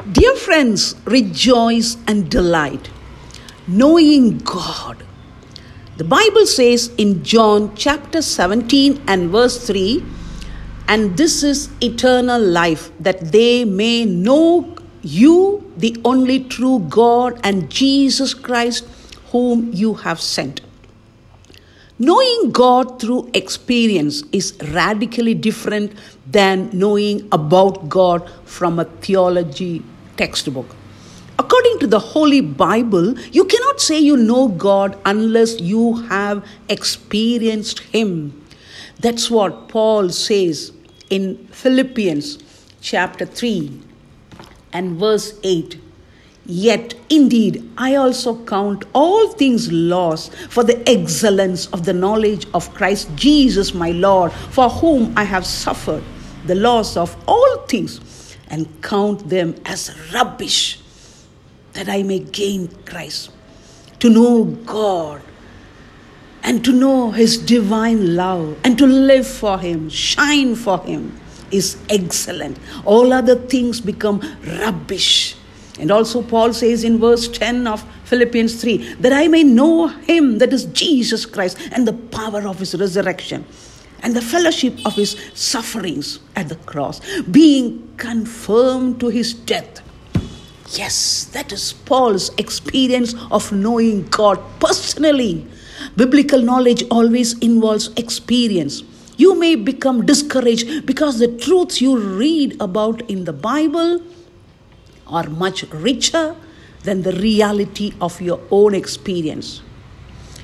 Dear friends, rejoice and delight, knowing God. The Bible says in John chapter 17 and verse 3 and this is eternal life, that they may know you, the only true God, and Jesus Christ, whom you have sent. Knowing God through experience is radically different than knowing about God from a theology textbook. According to the Holy Bible, you cannot say you know God unless you have experienced Him. That's what Paul says in Philippians chapter 3 and verse 8. Yet indeed I also count all things loss for the excellence of the knowledge of Christ Jesus my Lord, for whom I have suffered the loss of all things, and count them as rubbish, that I may gain Christ, to know God, and to know His divine love, and to live for Him, shine for Him is excellent. All other things become rubbish and also, Paul says in verse 10 of Philippians 3 that I may know him, that is Jesus Christ, and the power of his resurrection, and the fellowship of his sufferings at the cross, being confirmed to his death. Yes, that is Paul's experience of knowing God personally. Biblical knowledge always involves experience. You may become discouraged because the truths you read about in the Bible are much richer than the reality of your own experience.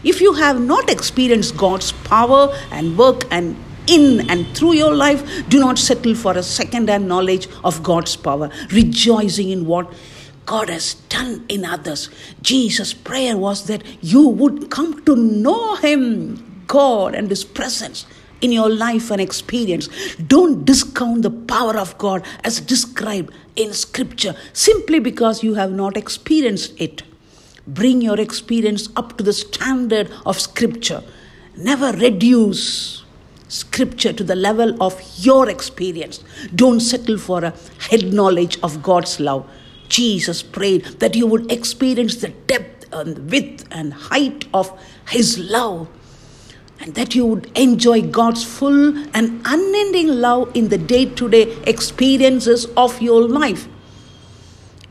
If you have not experienced God's power and work and in and through your life, do not settle for a second hand knowledge of God's power, rejoicing in what God has done in others. Jesus' prayer was that you would come to know Him, God, and His presence in your life and experience. Don't discount the power of God as described in Scripture simply because you have not experienced it. Bring your experience up to the standard of Scripture. Never reduce Scripture to the level of your experience. Don't settle for a head knowledge of God's love. Jesus prayed that you would experience the depth and width and height of His love and that you would enjoy God's full and unending love in the day to day experiences of your life.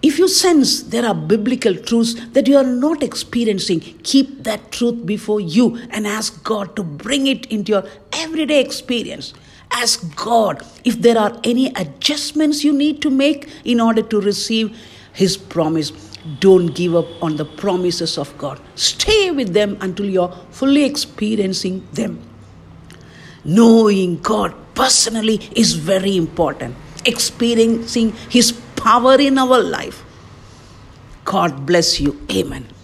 If you sense there are biblical truths that you are not experiencing, keep that truth before you and ask God to bring it into your everyday experience. Ask God if there are any adjustments you need to make in order to receive His promise. Don't give up on the promises of God. Stay with them until you're fully experiencing them. Knowing God personally is very important. Experiencing His power in our life. God bless you. Amen.